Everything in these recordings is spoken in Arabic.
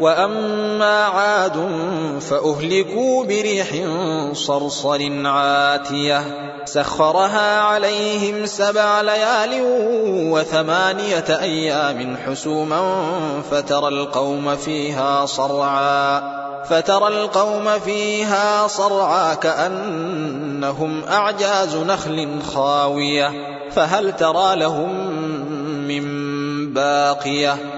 وأما عاد فأهلكوا بريح صرصر عاتية سخرها عليهم سبع ليال وثمانية أيام حسوما فترى القوم فيها صرعا فترى القوم فيها صرعا كأنهم أعجاز نخل خاوية فهل ترى لهم من باقية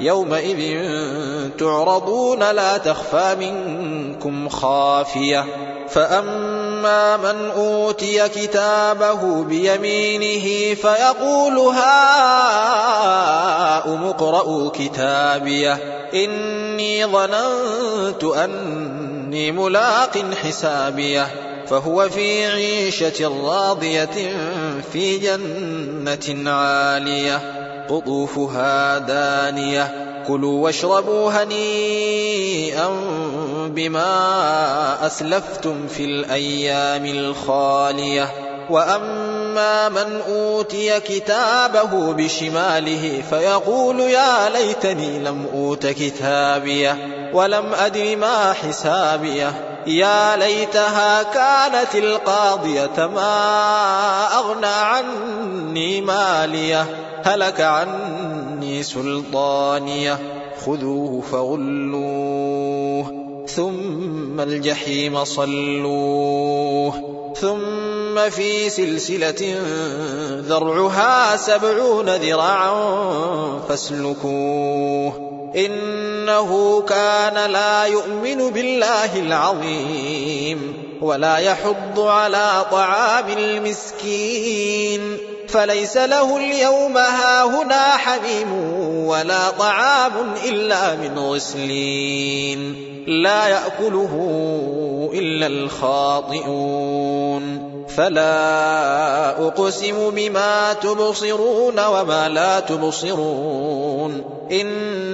يومئذ تعرضون لا تخفى منكم خافية. فأما من أوتي كتابه بيمينه فيقول هاؤم اقرءوا كتابيه. إني ظننت أني ملاق حسابيه. فهو في عيشة راضية في جنة عالية. قطوفها دانية كلوا واشربوا هنيئا بما أسلفتم في الأيام الخالية وأما من أوتي كتابه بشماله فيقول يا ليتني لم أوت كتابيه ولم أدر ما حسابيه يا ليتها كانت القاضية ما أغنى عني مالية هلك عني سلطانية. خذوه فغلوه ثم الجحيم صلوه ثم في سلسلة ذرعها سبعون ذراعا فاسلكوه. إنه كان لا يؤمن بالله العظيم ولا يحض على طعام المسكين فليس له اليوم هاهنا حميم ولا طعام إلا من غسلين لا يأكله إلا الخاطئون فلا أقسم بما تبصرون وما لا تبصرون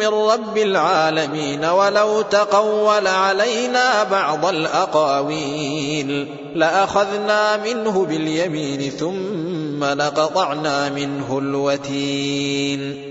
من رب العالمين ولو تقول علينا بعض الأقاويل لأخذنا منه باليمين ثم لقطعنا منه الوتين